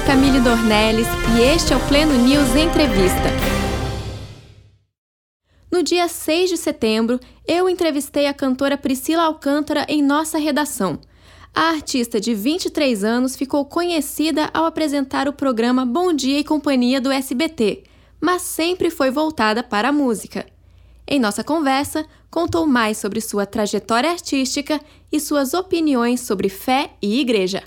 sou Camille Dornelles e este é o Pleno News Entrevista. No dia 6 de setembro, eu entrevistei a cantora Priscila Alcântara em nossa redação. A artista de 23 anos ficou conhecida ao apresentar o programa Bom Dia e Companhia do SBT, mas sempre foi voltada para a música. Em nossa conversa, contou mais sobre sua trajetória artística e suas opiniões sobre fé e igreja.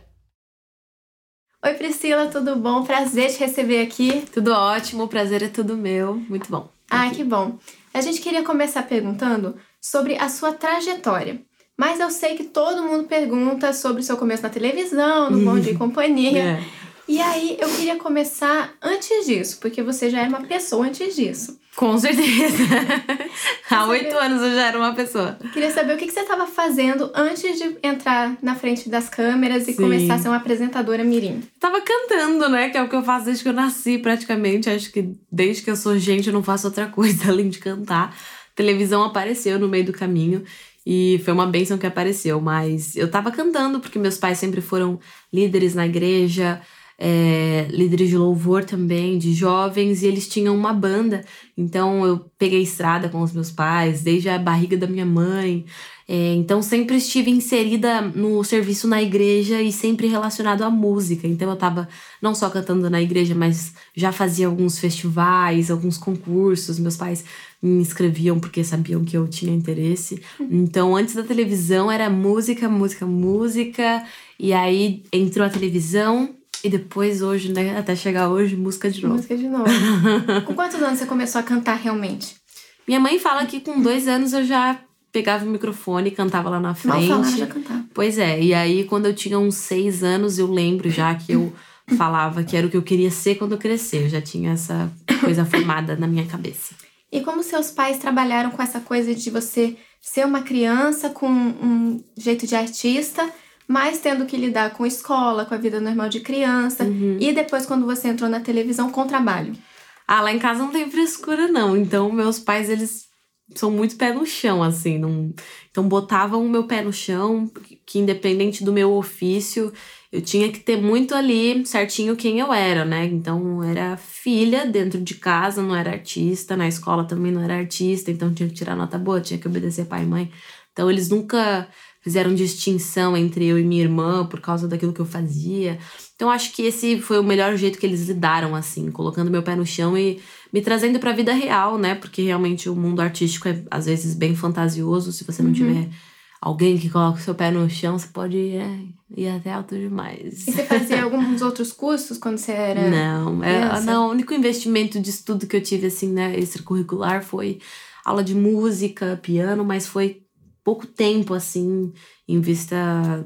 Oi Priscila, tudo bom? Prazer te receber aqui. Tudo ótimo, o prazer é tudo meu. Muito bom. Ah, que bom. A gente queria começar perguntando sobre a sua trajetória. Mas eu sei que todo mundo pergunta sobre o seu começo na televisão, no Bom Dia e Companhia. É. E aí eu queria começar antes disso, porque você já era uma pessoa antes disso. Com certeza. Há oito anos eu já era uma pessoa. Queria saber o que, você estava fazendo antes de entrar na frente das câmeras e Sim. começar a ser uma apresentadora mirim. Tava cantando, né? Que é o que eu faço desde que eu nasci, praticamente. Acho que desde que eu sou gente eu não faço outra coisa além de cantar. televisão apareceu no meio do caminho. E foi uma bênção que apareceu, mas eu tava cantando porque meus pais sempre foram líderes na igreja, é, líderes de louvor também, de jovens, e eles tinham uma banda. Então eu peguei estrada com os meus pais, desde a barriga da minha mãe. É, então sempre estive inserida no serviço na igreja e sempre relacionado à música. Então eu estava não só cantando na igreja, mas já fazia alguns festivais, alguns concursos. Meus pais me inscreviam porque sabiam que eu tinha interesse. Então antes da televisão era música, música, música. E aí entrou a televisão e depois, hoje, né, até chegar hoje, música de novo. Música de novo. com quantos anos você começou a cantar realmente? Minha mãe fala que com dois anos eu já pegava o microfone e cantava lá na frente. Mal falar, já cantava. Pois é, e aí quando eu tinha uns seis anos, eu lembro já que eu falava que era o que eu queria ser quando eu crescer. Eu já tinha essa coisa formada na minha cabeça. E como seus pais trabalharam com essa coisa de você ser uma criança com um jeito de artista mas tendo que lidar com escola, com a vida normal de criança, uhum. e depois quando você entrou na televisão com trabalho? Ah, lá em casa não tem frescura não. Então meus pais eles são muito pé no chão assim, não... então botavam o meu pé no chão, que independente do meu ofício, eu tinha que ter muito ali certinho quem eu era, né? Então era filha dentro de casa, não era artista, na escola também não era artista, então tinha que tirar nota boa, tinha que obedecer pai e mãe. Então eles nunca fizeram distinção entre eu e minha irmã por causa daquilo que eu fazia. Então acho que esse foi o melhor jeito que eles lidaram assim, colocando meu pé no chão e me trazendo para a vida real, né? Porque realmente o mundo artístico é às vezes bem fantasioso, se você não uhum. tiver alguém que coloca o seu pé no chão, você pode ir, é, ir até alto demais. E você fazia alguns outros cursos quando você era Não, é, não, o único investimento de estudo que eu tive assim, né, extracurricular foi aula de música, piano, mas foi pouco tempo, assim, em vista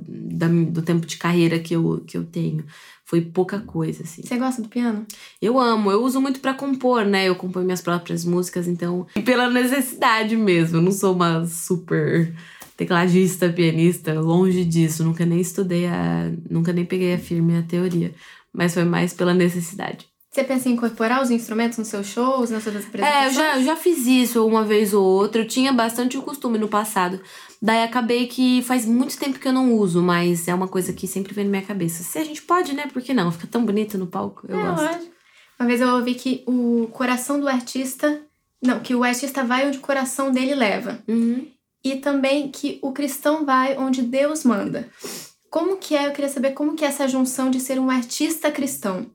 da, do tempo de carreira que eu, que eu tenho. Foi pouca coisa, assim. Você gosta do piano? Eu amo, eu uso muito para compor, né? Eu componho minhas próprias músicas, então. Pela necessidade mesmo. Eu não sou uma super tecladista, pianista, longe disso. Nunca nem estudei a. Nunca nem peguei a firme a teoria. Mas foi mais pela necessidade. Você pensa em incorporar os instrumentos nos seus shows, nas suas apresentações? É, eu já, eu já fiz isso uma vez ou outra. Eu tinha bastante o costume no passado. Daí acabei que faz muito tempo que eu não uso, mas é uma coisa que sempre vem na minha cabeça. Se a gente pode, né? Por que não? Fica tão bonito no palco. Eu é, gosto. Lógico. Uma vez eu ouvi que o coração do artista. Não, que o artista vai onde o coração dele leva. Uhum. E também que o cristão vai onde Deus manda. Como que é? Eu queria saber como que é essa junção de ser um artista cristão.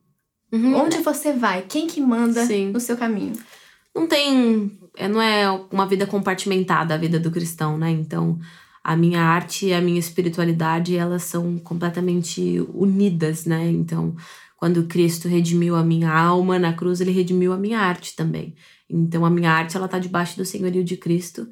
Uhum. Onde você vai? Quem que manda Sim. no seu caminho? Não tem. É, não é uma vida compartimentada a vida do cristão, né? Então, a minha arte e a minha espiritualidade, elas são completamente unidas, né? Então, quando Cristo redimiu a minha alma na cruz, ele redimiu a minha arte também. Então, a minha arte, ela tá debaixo do senhorio de Cristo.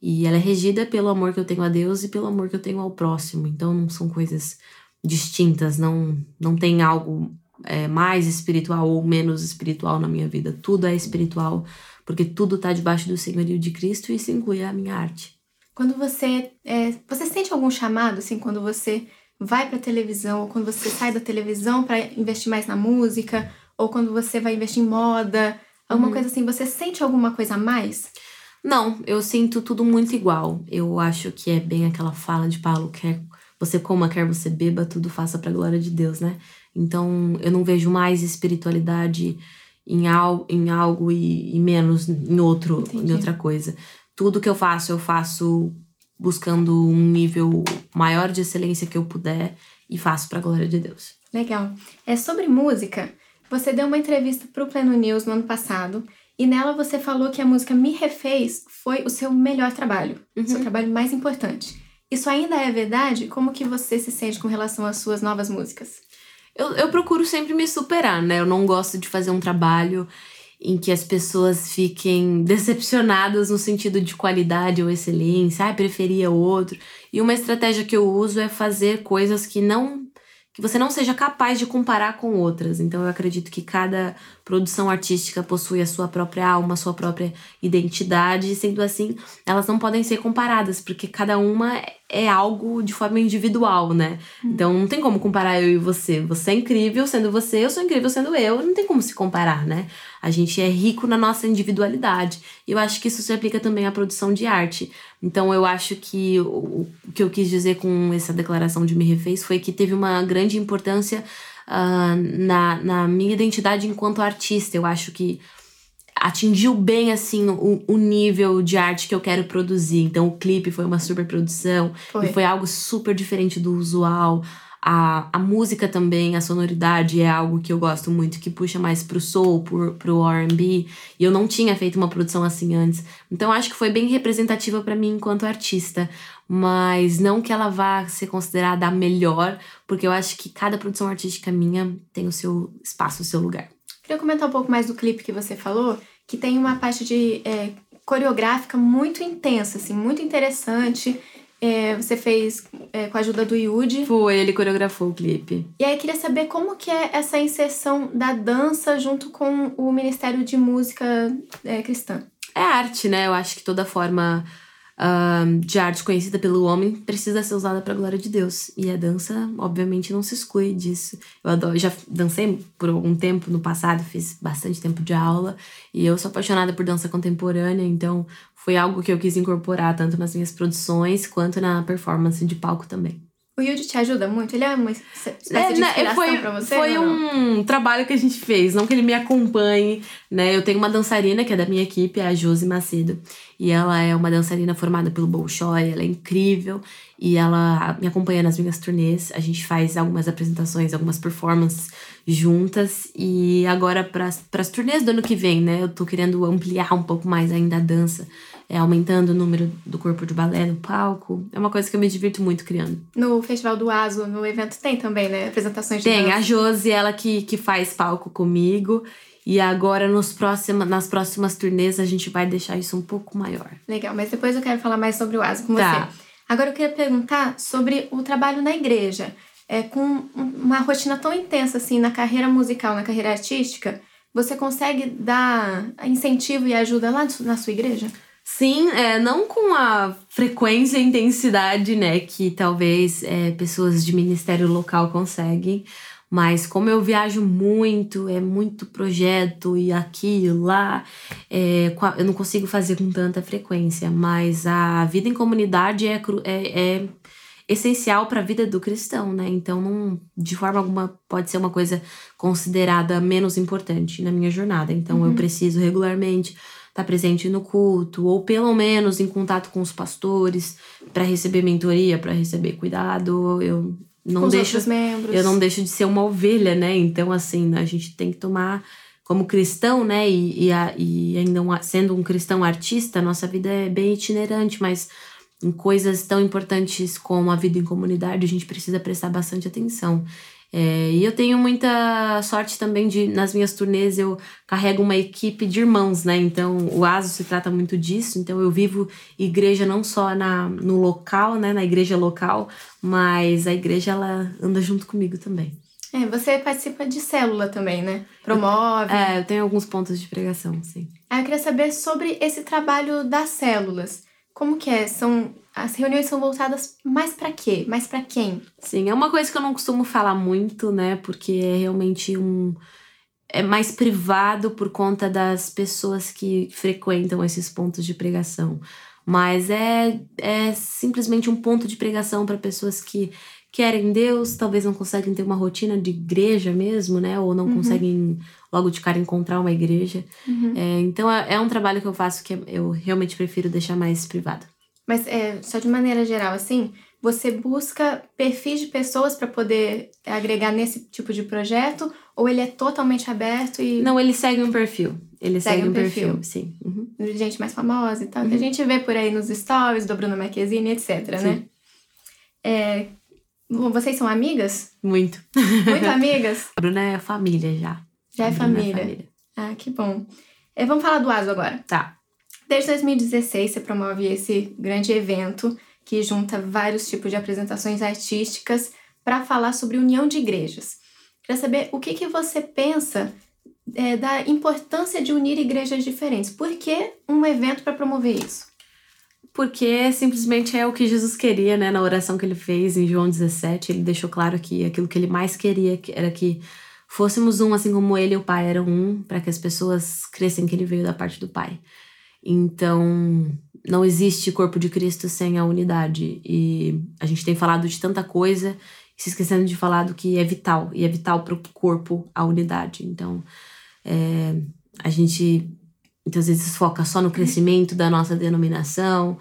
E ela é regida pelo amor que eu tenho a Deus e pelo amor que eu tenho ao próximo. Então, não são coisas distintas, não, não tem algo é, mais espiritual ou menos espiritual na minha vida. Tudo é espiritual, porque tudo está debaixo do senhorio de Cristo e isso inclui a minha arte. Quando você. É, você sente algum chamado, assim, quando você vai para televisão, ou quando você sai da televisão para investir mais na música, ou quando você vai investir em moda, alguma uhum. coisa assim, você sente alguma coisa a mais? Não, eu sinto tudo muito igual. Eu acho que é bem aquela fala de Paulo, que é você coma, quer você beba, tudo faça para a glória de Deus, né? Então eu não vejo mais espiritualidade em, al, em algo e, e menos em outro, em outra coisa. Tudo que eu faço, eu faço buscando um nível maior de excelência que eu puder e faço para a glória de Deus. Legal. É sobre música. Você deu uma entrevista para o Pleno News no ano passado e nela você falou que a música Me Refez foi o seu melhor trabalho, uhum. seu trabalho mais importante. Isso ainda é verdade? Como que você se sente com relação às suas novas músicas? Eu, eu procuro sempre me superar, né? Eu não gosto de fazer um trabalho em que as pessoas fiquem decepcionadas no sentido de qualidade ou excelência, ah, preferia outro. E uma estratégia que eu uso é fazer coisas que não que você não seja capaz de comparar com outras. Então eu acredito que cada produção artística possui a sua própria alma, a sua própria identidade, e sendo assim, elas não podem ser comparadas, porque cada uma é algo de forma individual, né? Então não tem como comparar eu e você. Você é incrível sendo você, eu sou incrível sendo eu, não tem como se comparar, né? A gente é rico na nossa individualidade. E eu acho que isso se aplica também à produção de arte. Então eu acho que o, o que eu quis dizer com essa declaração de me refez foi que teve uma grande importância uh, na, na minha identidade enquanto artista. Eu acho que atingiu bem assim o, o nível de arte que eu quero produzir. Então o clipe foi uma super produção foi. e foi algo super diferente do usual. A, a música também, a sonoridade é algo que eu gosto muito, que puxa mais pro soul, pro, pro R&B. E eu não tinha feito uma produção assim antes. Então acho que foi bem representativa para mim enquanto artista. Mas não que ela vá ser considerada a melhor, porque eu acho que cada produção artística minha tem o seu espaço, o seu lugar. Queria comentar um pouco mais do clipe que você falou, que tem uma parte de é, coreográfica muito intensa, assim, muito interessante. É, você fez é, com a ajuda do Yudi. Foi, ele coreografou o clipe. E aí queria saber como que é essa inserção da dança junto com o Ministério de Música é, Cristã. É arte, né? Eu acho que toda forma de arte conhecida pelo homem precisa ser usada para a glória de Deus. E a dança, obviamente, não se exclui disso. Eu adoro, já dancei por algum tempo no passado, fiz bastante tempo de aula e eu sou apaixonada por dança contemporânea, então foi algo que eu quis incorporar tanto nas minhas produções quanto na performance de palco também. O Yudi te ajuda muito? Ele é uma espécie é, de né, inspiração foi, pra você? Foi um trabalho que a gente fez, não que ele me acompanhe, né? Eu tenho uma dançarina que é da minha equipe, a Josi Macedo. E ela é uma dançarina formada pelo Bolshoi, ela é incrível. E ela me acompanha nas minhas turnês. A gente faz algumas apresentações, algumas performances juntas. E agora, para as turnês do ano que vem, né? Eu tô querendo ampliar um pouco mais ainda a dança é, aumentando o número do corpo de balé no palco. É uma coisa que eu me divirto muito criando. No Festival do Aso, no evento, tem também, né? Apresentações de Tem, dança. a Josi, ela que, que faz palco comigo. E agora, nos próxima, nas próximas turnês, a gente vai deixar isso um pouco maior. Legal, mas depois eu quero falar mais sobre o ASO com tá. você. Agora eu queria perguntar sobre o trabalho na igreja. É, com uma rotina tão intensa assim na carreira musical, na carreira artística, você consegue dar incentivo e ajuda lá na sua igreja? Sim, é, não com a frequência e intensidade, né, que talvez é, pessoas de ministério local conseguem, mas como eu viajo muito, é muito projeto e aqui e lá, é, eu não consigo fazer com tanta frequência, mas a vida em comunidade é, é, é essencial para a vida do cristão, né? Então, não, de forma alguma pode ser uma coisa considerada menos importante na minha jornada. Então, uhum. eu preciso regularmente estar tá presente no culto, ou pelo menos em contato com os pastores para receber mentoria, para receber cuidado. Eu não com deixo membros. eu não deixo de ser uma ovelha, né? Então assim, a gente tem que tomar como cristão, né? E, e, a, e ainda um, sendo um cristão artista, nossa vida é bem itinerante, mas em coisas tão importantes como a vida em comunidade, a gente precisa prestar bastante atenção. É, e eu tenho muita sorte também de, nas minhas turnês, eu carrego uma equipe de irmãos, né? Então, o ASO se trata muito disso. Então, eu vivo igreja não só na, no local, né? Na igreja local, mas a igreja, ela anda junto comigo também. É, você participa de célula também, né? Promove. Eu, é, eu tenho alguns pontos de pregação, sim. Ah, eu queria saber sobre esse trabalho das células. Como que é? São as reuniões são voltadas mais para quê? Mais para quem? Sim, é uma coisa que eu não costumo falar muito, né? Porque é realmente um é mais privado por conta das pessoas que frequentam esses pontos de pregação. Mas é, é simplesmente um ponto de pregação para pessoas que querem Deus, talvez não conseguem ter uma rotina de igreja mesmo, né? Ou não uhum. conseguem logo de cara encontrar uma igreja. Uhum. É, então é, é, um trabalho que eu faço que eu realmente prefiro deixar mais privado. Mas é, só de maneira geral, assim, você busca perfis de pessoas para poder agregar nesse tipo de projeto? Ou ele é totalmente aberto e. Não, ele segue um perfil. Ele segue, segue um perfil, perfil sim. Uhum. Gente mais famosa e tal. Uhum. Que a uhum. gente vê por aí nos stories do Bruno Marquezine, etc, né? sim. né? É, vocês são amigas? Muito. Muito amigas? A Bruna é família já. Já é família. é família. Ah, que bom. É, vamos falar do ASO agora. Tá. Desde 2016 você promove esse grande evento que junta vários tipos de apresentações artísticas para falar sobre união de igrejas. Queria saber o que, que você pensa é, da importância de unir igrejas diferentes. Por que um evento para promover isso? porque simplesmente é o que Jesus queria, né? Na oração que ele fez em João 17, ele deixou claro que aquilo que ele mais queria era que fôssemos um, assim como ele e o Pai eram um, para que as pessoas crescem que ele veio da parte do Pai. Então, não existe corpo de Cristo sem a unidade. E a gente tem falado de tanta coisa, se esquecendo de falar do que é vital, e é vital para o corpo a unidade. Então, é, a gente Muitas vezes foca só no crescimento da nossa denominação.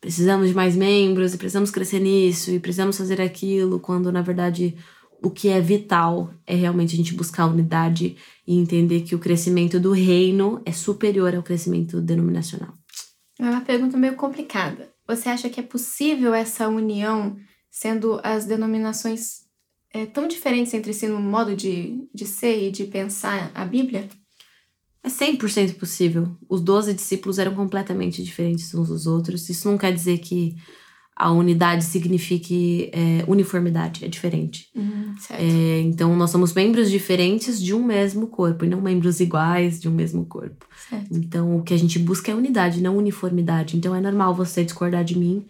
Precisamos de mais membros e precisamos crescer nisso e precisamos fazer aquilo, quando na verdade o que é vital é realmente a gente buscar unidade e entender que o crescimento do reino é superior ao crescimento denominacional. É uma pergunta meio complicada. Você acha que é possível essa união, sendo as denominações é, tão diferentes entre si no modo de, de ser e de pensar a Bíblia? É 100% possível. Os 12 discípulos eram completamente diferentes uns dos outros. Isso não quer dizer que a unidade signifique é, uniformidade, é diferente. Uhum, é, então, nós somos membros diferentes de um mesmo corpo, e não membros iguais de um mesmo corpo. Certo. Então, o que a gente busca é unidade, não uniformidade. Então, é normal você discordar de mim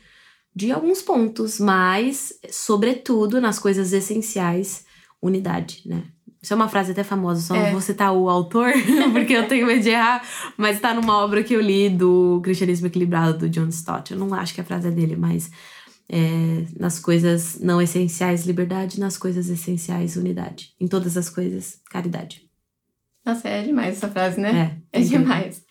de alguns pontos, mas, sobretudo, nas coisas essenciais, unidade, né? Isso é uma frase até famosa, só é. não vou citar o autor, porque eu tenho medo de errar, mas tá numa obra que eu li do Cristianismo Equilibrado, do John Stott. Eu não acho que a frase é dele, mas é, nas coisas não essenciais, liberdade, nas coisas essenciais, unidade. Em todas as coisas, caridade. Nossa, é demais essa frase, né? É, é demais.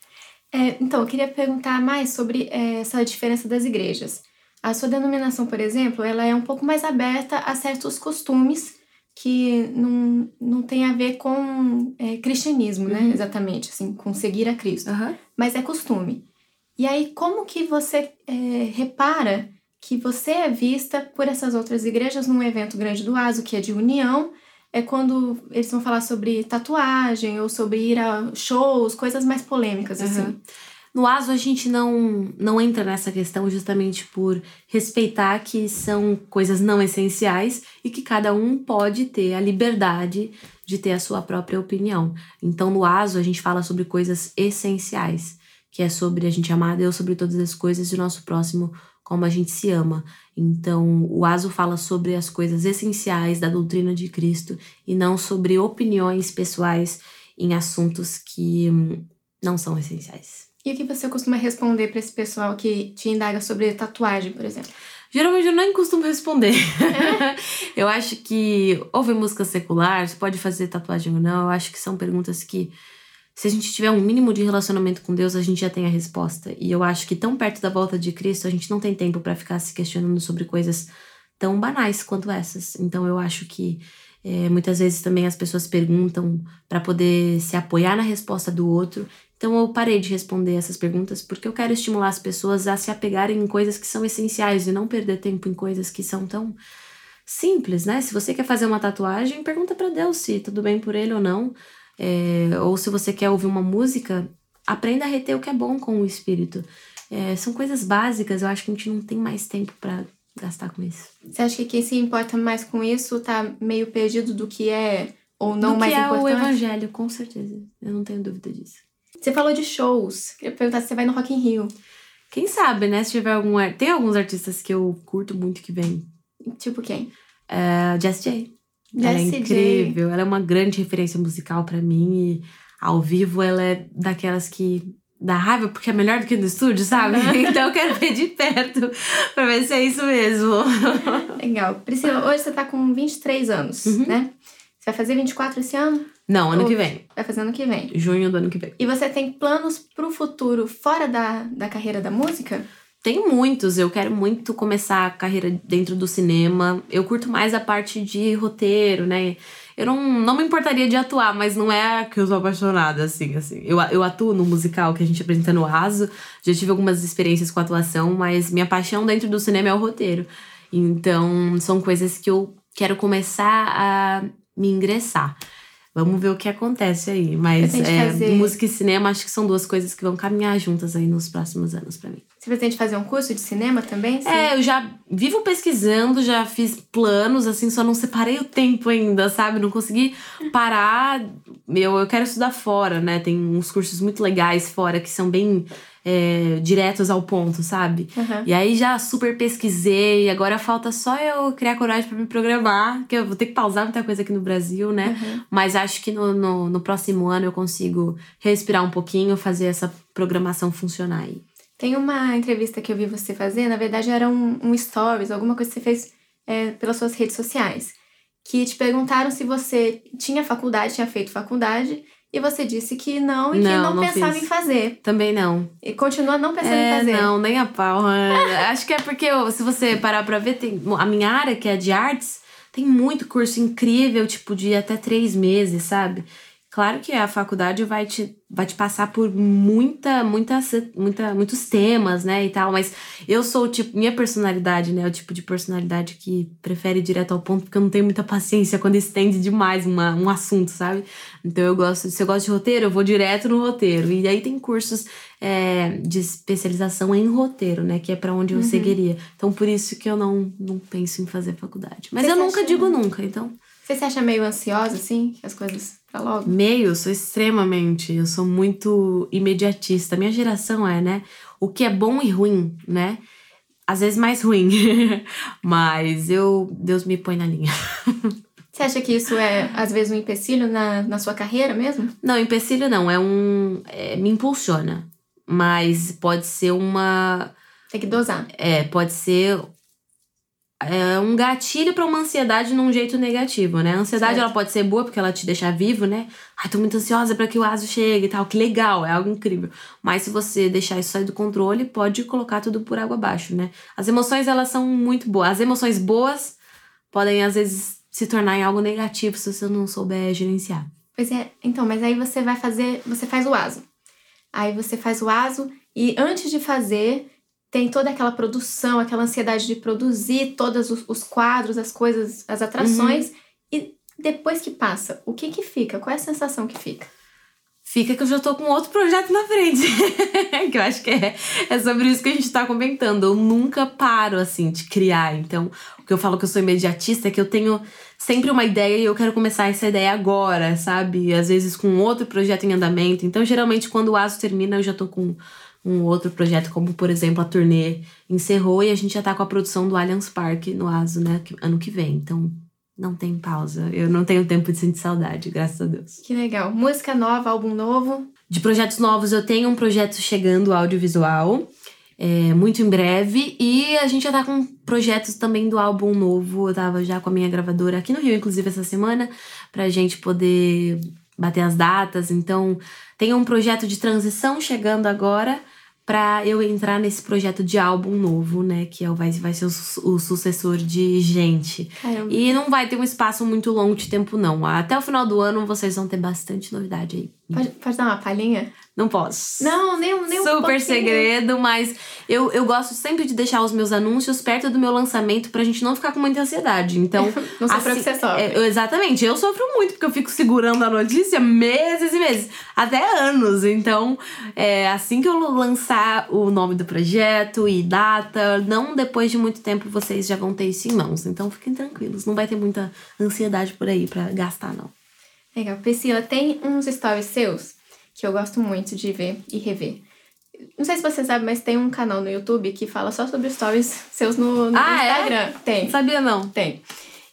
É, então, eu queria perguntar mais sobre é, essa diferença das igrejas. A sua denominação, por exemplo, ela é um pouco mais aberta a certos costumes que não, não tem a ver com é, cristianismo, né? Uhum. Exatamente, assim, com seguir a Cristo. Uhum. Mas é costume. E aí, como que você é, repara que você é vista por essas outras igrejas num evento grande do ASO, que é de união, é quando eles vão falar sobre tatuagem ou sobre ir a shows, coisas mais polêmicas, uhum. assim. No ASO, a gente não, não entra nessa questão justamente por respeitar que são coisas não essenciais e que cada um pode ter a liberdade de ter a sua própria opinião. Então, no ASO, a gente fala sobre coisas essenciais, que é sobre a gente amar a Deus sobre todas as coisas e o nosso próximo como a gente se ama. Então, o ASO fala sobre as coisas essenciais da doutrina de Cristo e não sobre opiniões pessoais em assuntos que hum, não são essenciais. E o que você costuma responder para esse pessoal que te indaga sobre tatuagem, por exemplo? Geralmente eu nem costumo responder. É? eu acho que ouve música secular, você pode fazer tatuagem ou não. Eu acho que são perguntas que, se a gente tiver um mínimo de relacionamento com Deus, a gente já tem a resposta. E eu acho que tão perto da volta de Cristo, a gente não tem tempo para ficar se questionando sobre coisas tão banais quanto essas. Então eu acho que é, muitas vezes também as pessoas perguntam para poder se apoiar na resposta do outro então eu parei de responder essas perguntas porque eu quero estimular as pessoas a se apegarem em coisas que são essenciais e não perder tempo em coisas que são tão simples, né? Se você quer fazer uma tatuagem, pergunta para Deus se tudo bem por ele ou não. É, ou se você quer ouvir uma música, aprenda a reter o que é bom com o espírito. É, são coisas básicas, eu acho que a gente não tem mais tempo para gastar com isso. Você acha que quem se importa mais com isso tá meio perdido do que é ou não do mais que é importante? o evangelho, com certeza. Eu não tenho dúvida disso. Você falou de shows. Queria perguntar se você vai no Rock in Rio. Quem sabe, né? Se tiver algum. Tem alguns artistas que eu curto muito que vêm. Tipo quem? Uh, Jess J. Ela é incrível. J. Ela é uma grande referência musical para mim. E ao vivo ela é daquelas que da raiva porque é melhor do que no estúdio, sabe? então eu quero ver de perto pra ver se é isso mesmo. Legal. Priscila, hoje você tá com 23 anos, uhum. né? Você vai fazer 24 esse ano? Não, ano Ou que vem. Vai fazer ano que vem. Junho do ano que vem. E você tem planos pro futuro fora da, da carreira da música? Tem muitos. Eu quero muito começar a carreira dentro do cinema. Eu curto mais a parte de roteiro, né? Eu não, não me importaria de atuar, mas não é que eu sou apaixonada, assim, assim. Eu, eu atuo no musical que a gente apresenta no ASO. Já tive algumas experiências com atuação, mas minha paixão dentro do cinema é o roteiro. Então, são coisas que eu quero começar a me ingressar. Vamos ver o que acontece aí. Mas é, música e cinema acho que são duas coisas que vão caminhar juntas aí nos próximos anos para mim. Você pretende fazer um curso de cinema também? Sim. É, eu já vivo pesquisando, já fiz planos, assim, só não separei o tempo ainda, sabe? Não consegui parar. Meu, eu quero estudar fora, né? Tem uns cursos muito legais fora que são bem é, diretos ao ponto, sabe? Uhum. E aí já super pesquisei, agora falta só eu criar coragem para me programar, que eu vou ter que pausar muita coisa aqui no Brasil, né? Uhum. Mas acho que no, no, no, próximo ano eu consigo respirar um pouquinho, fazer essa programação funcionar aí. Tem uma entrevista que eu vi você fazer, na verdade era um, um stories, alguma coisa que você fez é, pelas suas redes sociais, que te perguntaram se você tinha faculdade, tinha feito faculdade, e você disse que não e não, que não, não pensava fiz. em fazer. Também não. E continua não pensando é, em fazer. Não, nem a pau. Acho que é porque se você parar pra ver, tem, a minha área, que é de artes, tem muito curso incrível, tipo, de até três meses, sabe? Claro que a faculdade vai te, vai te passar por muita, muita, muita, muitos temas, né, e tal, mas eu sou o tipo, minha personalidade, né, é o tipo de personalidade que prefere ir direto ao ponto, porque eu não tenho muita paciência quando estende demais uma, um assunto, sabe? Então eu gosto, se eu gosto de roteiro, eu vou direto no roteiro. E aí tem cursos é, de especialização em roteiro, né, que é para onde eu uhum. seguiria. Então por isso que eu não, não penso em fazer faculdade. Mas Você eu nunca digo nunca, então. Você se acha meio ansiosa, assim, que as coisas pra logo? Meio, sou extremamente. Eu sou muito imediatista. Minha geração é, né? O que é bom e ruim, né? Às vezes mais ruim. Mas eu. Deus me põe na linha. Você acha que isso é, às vezes, um empecilho na, na sua carreira mesmo? Não, empecilho não. É um. É, me impulsiona. Mas pode ser uma. Tem que dosar. É, pode ser é um gatilho para uma ansiedade num jeito negativo, né? A ansiedade certo. ela pode ser boa porque ela te deixa vivo, né? Ai, tô muito ansiosa para que o aso chegue e tal. Que legal, é algo incrível. Mas se você deixar isso sair do controle, pode colocar tudo por água abaixo, né? As emoções elas são muito boas. As emoções boas podem às vezes se tornar em algo negativo se você não souber gerenciar. Pois é, então, mas aí você vai fazer, você faz o aso. Aí você faz o aso e antes de fazer, tem toda aquela produção, aquela ansiedade de produzir todos os, os quadros, as coisas, as atrações. Uhum. E depois que passa, o que que fica? Qual é a sensação que fica? Fica que eu já tô com outro projeto na frente. que eu acho que é, é sobre isso que a gente tá comentando. Eu nunca paro, assim, de criar. Então, o que eu falo que eu sou imediatista é que eu tenho sempre uma ideia e eu quero começar essa ideia agora, sabe? Às vezes com outro projeto em andamento. Então, geralmente, quando o ASO termina, eu já tô com um outro projeto, como por exemplo a turnê encerrou e a gente já tá com a produção do Allianz Park no ASO, né, ano que vem. Então, não tem pausa. Eu não tenho tempo de sentir saudade, graças a Deus. Que legal. Música nova, álbum novo? De projetos novos, eu tenho um projeto chegando audiovisual. É, muito em breve. E a gente já tá com projetos também do álbum novo. Eu tava já com a minha gravadora aqui no Rio, inclusive, essa semana, pra gente poder bater as datas. Então, tem um projeto de transição chegando agora para eu entrar nesse projeto de álbum novo, né? Que é o, vai, vai ser o, o sucessor de Gente. Caramba. E não vai ter um espaço muito longo de tempo, não. Até o final do ano vocês vão ter bastante novidade aí. Pode, pode dar uma palhinha? Não posso. Não, nem, nem Super um Super segredo, mas eu, eu gosto sempre de deixar os meus anúncios perto do meu lançamento pra gente não ficar com muita ansiedade. Então. não sofre assim, que você sofre. É, exatamente. Eu sofro muito, porque eu fico segurando a notícia meses e meses. Até anos. Então, é, assim que eu lançar o nome do projeto e data, não depois de muito tempo vocês já vão ter isso em mãos. Então fiquem tranquilos. Não vai ter muita ansiedade por aí pra gastar, não. Legal. Priscila, tem uns stories seus que eu gosto muito de ver e rever. Não sei se você sabe, mas tem um canal no YouTube que fala só sobre stories seus no, no ah, é? Instagram. É? Tem. Sabia não. Tem.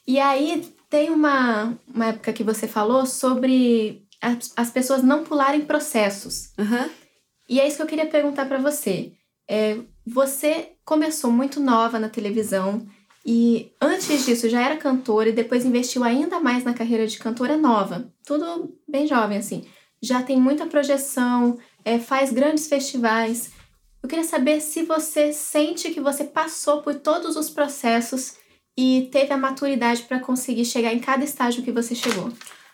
E aí tem uma, uma época que você falou sobre as, as pessoas não pularem processos. Uhum. E é isso que eu queria perguntar para você. É, você começou muito nova na televisão e antes disso já era cantora e depois investiu ainda mais na carreira de cantora nova. Tudo bem jovem, assim. Já tem muita projeção, é, faz grandes festivais. Eu queria saber se você sente que você passou por todos os processos e teve a maturidade para conseguir chegar em cada estágio que você chegou.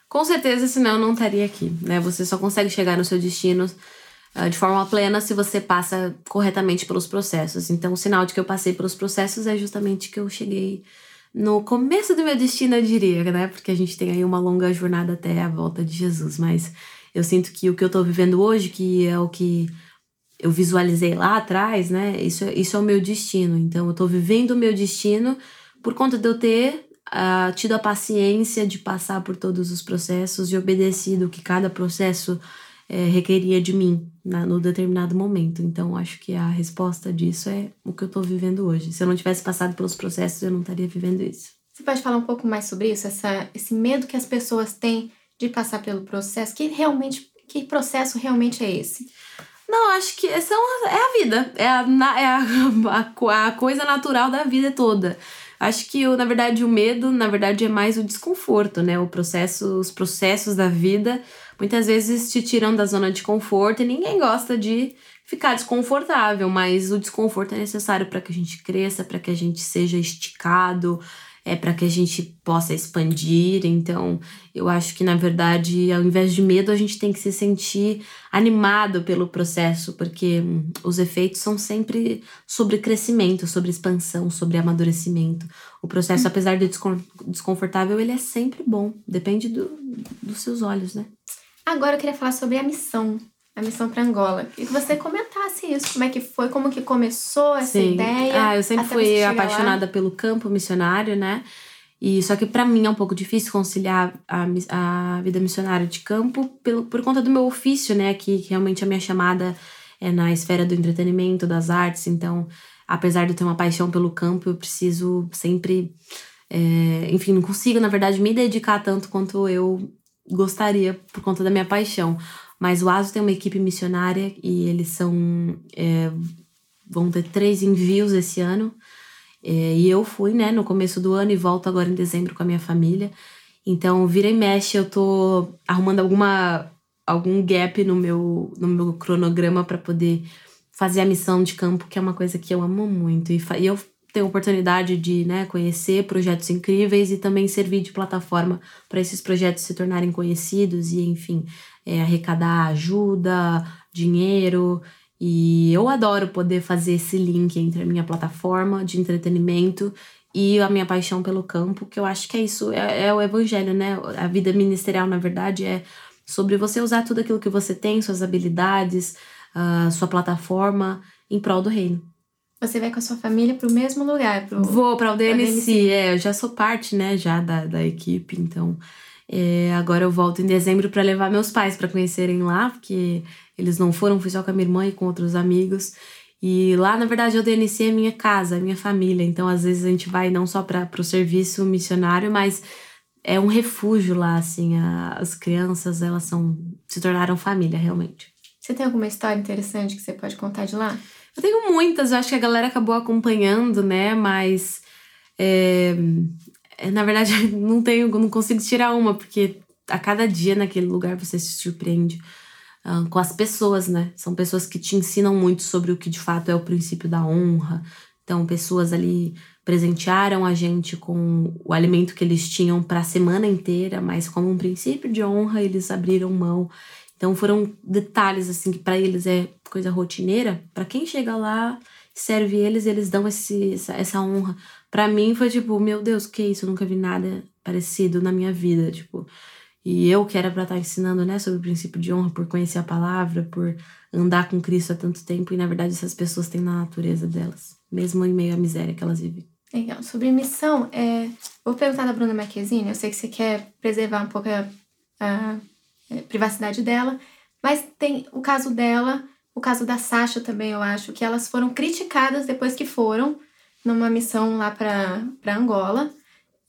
Com certeza, senão eu não estaria aqui, né? Você só consegue chegar no seu destino de forma plena se você passa corretamente pelos processos. Então, o sinal de que eu passei pelos processos é justamente que eu cheguei no começo do meu destino, eu diria, né? Porque a gente tem aí uma longa jornada até a volta de Jesus, mas eu sinto que o que eu tô vivendo hoje, que é o que eu visualizei lá atrás, né? Isso, é, isso é o meu destino. Então, eu tô vivendo o meu destino por conta de eu ter uh, tido a paciência de passar por todos os processos e obedecido que cada processo é, requeria de mim na, no determinado momento. Então, acho que a resposta disso é o que eu tô vivendo hoje. Se eu não tivesse passado pelos processos, eu não estaria vivendo isso. Você pode falar um pouco mais sobre isso? Essa, esse medo que as pessoas têm de passar pelo processo? Que realmente, que processo realmente é esse? Não, acho que essa é, é a vida. É, a, é a, a, a coisa natural da vida toda. Acho que, na verdade, o medo, na verdade, é mais o desconforto, né? O processo, os processos da vida muitas vezes te tiram da zona de conforto e ninguém gosta de ficar desconfortável, mas o desconforto é necessário para que a gente cresça, para que a gente seja esticado, é para que a gente possa expandir. Então, eu acho que na verdade, ao invés de medo, a gente tem que se sentir animado pelo processo, porque hum, os efeitos são sempre sobre crescimento, sobre expansão, sobre amadurecimento. O processo, apesar de desconfortável, ele é sempre bom, depende do, dos seus olhos, né? Agora eu queria falar sobre a missão a missão para Angola. E que você comentasse isso, como é que foi, como que começou essa Sim. ideia. Ah, eu sempre fui apaixonada lá. pelo campo missionário, né? E só que para mim é um pouco difícil conciliar a, a vida missionária de campo pelo, por conta do meu ofício, né? Que, que realmente a minha chamada é na esfera do entretenimento, das artes. Então, apesar de eu ter uma paixão pelo campo, eu preciso sempre. É, enfim, não consigo, na verdade, me dedicar tanto quanto eu gostaria por conta da minha paixão. Mas o ASO tem uma equipe missionária e eles são. É, vão ter três envios esse ano. É, e eu fui, né, no começo do ano e volto agora em dezembro com a minha família. Então, vira e mexe, eu tô arrumando alguma algum gap no meu, no meu cronograma para poder fazer a missão de campo, que é uma coisa que eu amo muito. E, e eu tenho oportunidade de né, conhecer projetos incríveis e também servir de plataforma para esses projetos se tornarem conhecidos e, enfim, é, arrecadar ajuda, dinheiro. E eu adoro poder fazer esse link entre a minha plataforma de entretenimento e a minha paixão pelo campo, que eu acho que é isso, é, é o evangelho, né? A vida ministerial, na verdade, é sobre você usar tudo aquilo que você tem, suas habilidades, sua plataforma em prol do reino. Você vai com a sua família para o mesmo lugar? Pro, Vou para o DNC, DNC, é, eu já sou parte, né, já da, da equipe, então é, agora eu volto em dezembro para levar meus pais para conhecerem lá, porque eles não foram, fui só com a minha irmã e com outros amigos. E lá, na verdade, o DNC é minha casa, minha família. Então, às vezes, a gente vai não só para o serviço missionário, mas é um refúgio lá, assim. A, as crianças, elas são se tornaram família, realmente. Você tem alguma história interessante que você pode contar de lá? Eu tenho muitas, eu acho que a galera acabou acompanhando, né? Mas é, na verdade, não tenho, não consigo tirar uma, porque a cada dia naquele lugar você se surpreende uh, com as pessoas, né? São pessoas que te ensinam muito sobre o que de fato é o princípio da honra. Então, pessoas ali presentearam a gente com o alimento que eles tinham para a semana inteira, mas como um princípio de honra, eles abriram mão. Então, foram detalhes assim que para eles é coisa rotineira. Para quem chega lá, serve eles, eles dão esse, essa honra para mim foi tipo, meu Deus, que isso? Eu nunca vi nada parecido na minha vida, tipo. E eu que era pra estar tá ensinando, né, sobre o princípio de honra, por conhecer a palavra, por andar com Cristo há tanto tempo, e na verdade essas pessoas têm na natureza delas, mesmo em meio à miséria que elas vivem. Legal. Sobre missão, é... vou perguntar da Bruna Marquezine, eu sei que você quer preservar um pouco a, a, a é, privacidade dela, mas tem o caso dela, o caso da Sasha também, eu acho, que elas foram criticadas depois que foram, numa missão lá para Angola.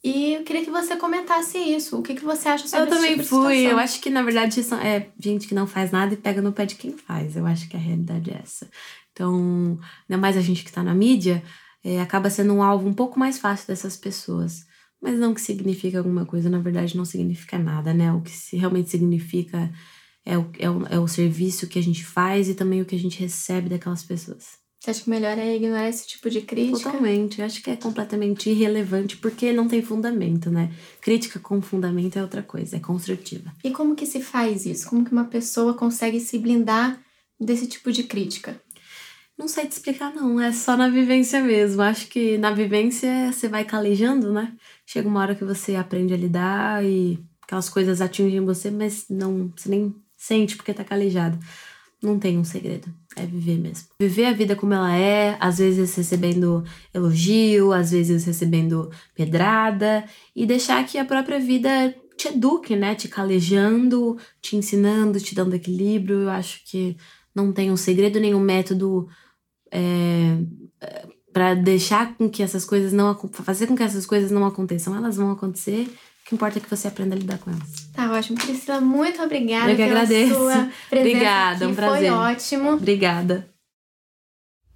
E eu queria que você comentasse isso. O que, que você acha sobre Eu também tipo fui. Eu acho que, na verdade, é gente que não faz nada e pega no pé de quem faz. Eu acho que a realidade é essa. Então, ainda mais a gente que tá na mídia, é, acaba sendo um alvo um pouco mais fácil dessas pessoas. Mas não que significa alguma coisa, na verdade, não significa nada, né? O que realmente significa é o, é o, é o serviço que a gente faz e também o que a gente recebe daquelas pessoas. Você acha que melhor é ignorar esse tipo de crítica? Totalmente. Eu acho que é completamente irrelevante porque não tem fundamento, né? Crítica com fundamento é outra coisa, é construtiva. E como que se faz isso? Como que uma pessoa consegue se blindar desse tipo de crítica? Não sei te explicar, não. É só na vivência mesmo. Acho que na vivência você vai calejando, né? Chega uma hora que você aprende a lidar e aquelas coisas atingem você, mas não, você nem sente porque tá calejado. Não tem um segredo, é viver mesmo. Viver a vida como ela é, às vezes recebendo elogio, às vezes recebendo pedrada, e deixar que a própria vida te eduque, né? Te calejando, te ensinando, te dando equilíbrio. Eu acho que não tem um segredo, nenhum método é, para deixar com que essas coisas não fazer com que essas coisas não aconteçam. Elas vão acontecer que importa é que você aprenda a lidar com elas. Tá ótimo. Priscila, muito obrigada Eu que pela agradeço. sua presença Obrigada, aqui. um prazer. Foi ótimo. Obrigada.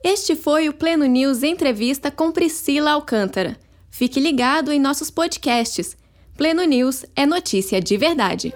Este foi o Pleno News Entrevista com Priscila Alcântara. Fique ligado em nossos podcasts. Pleno News é notícia de verdade.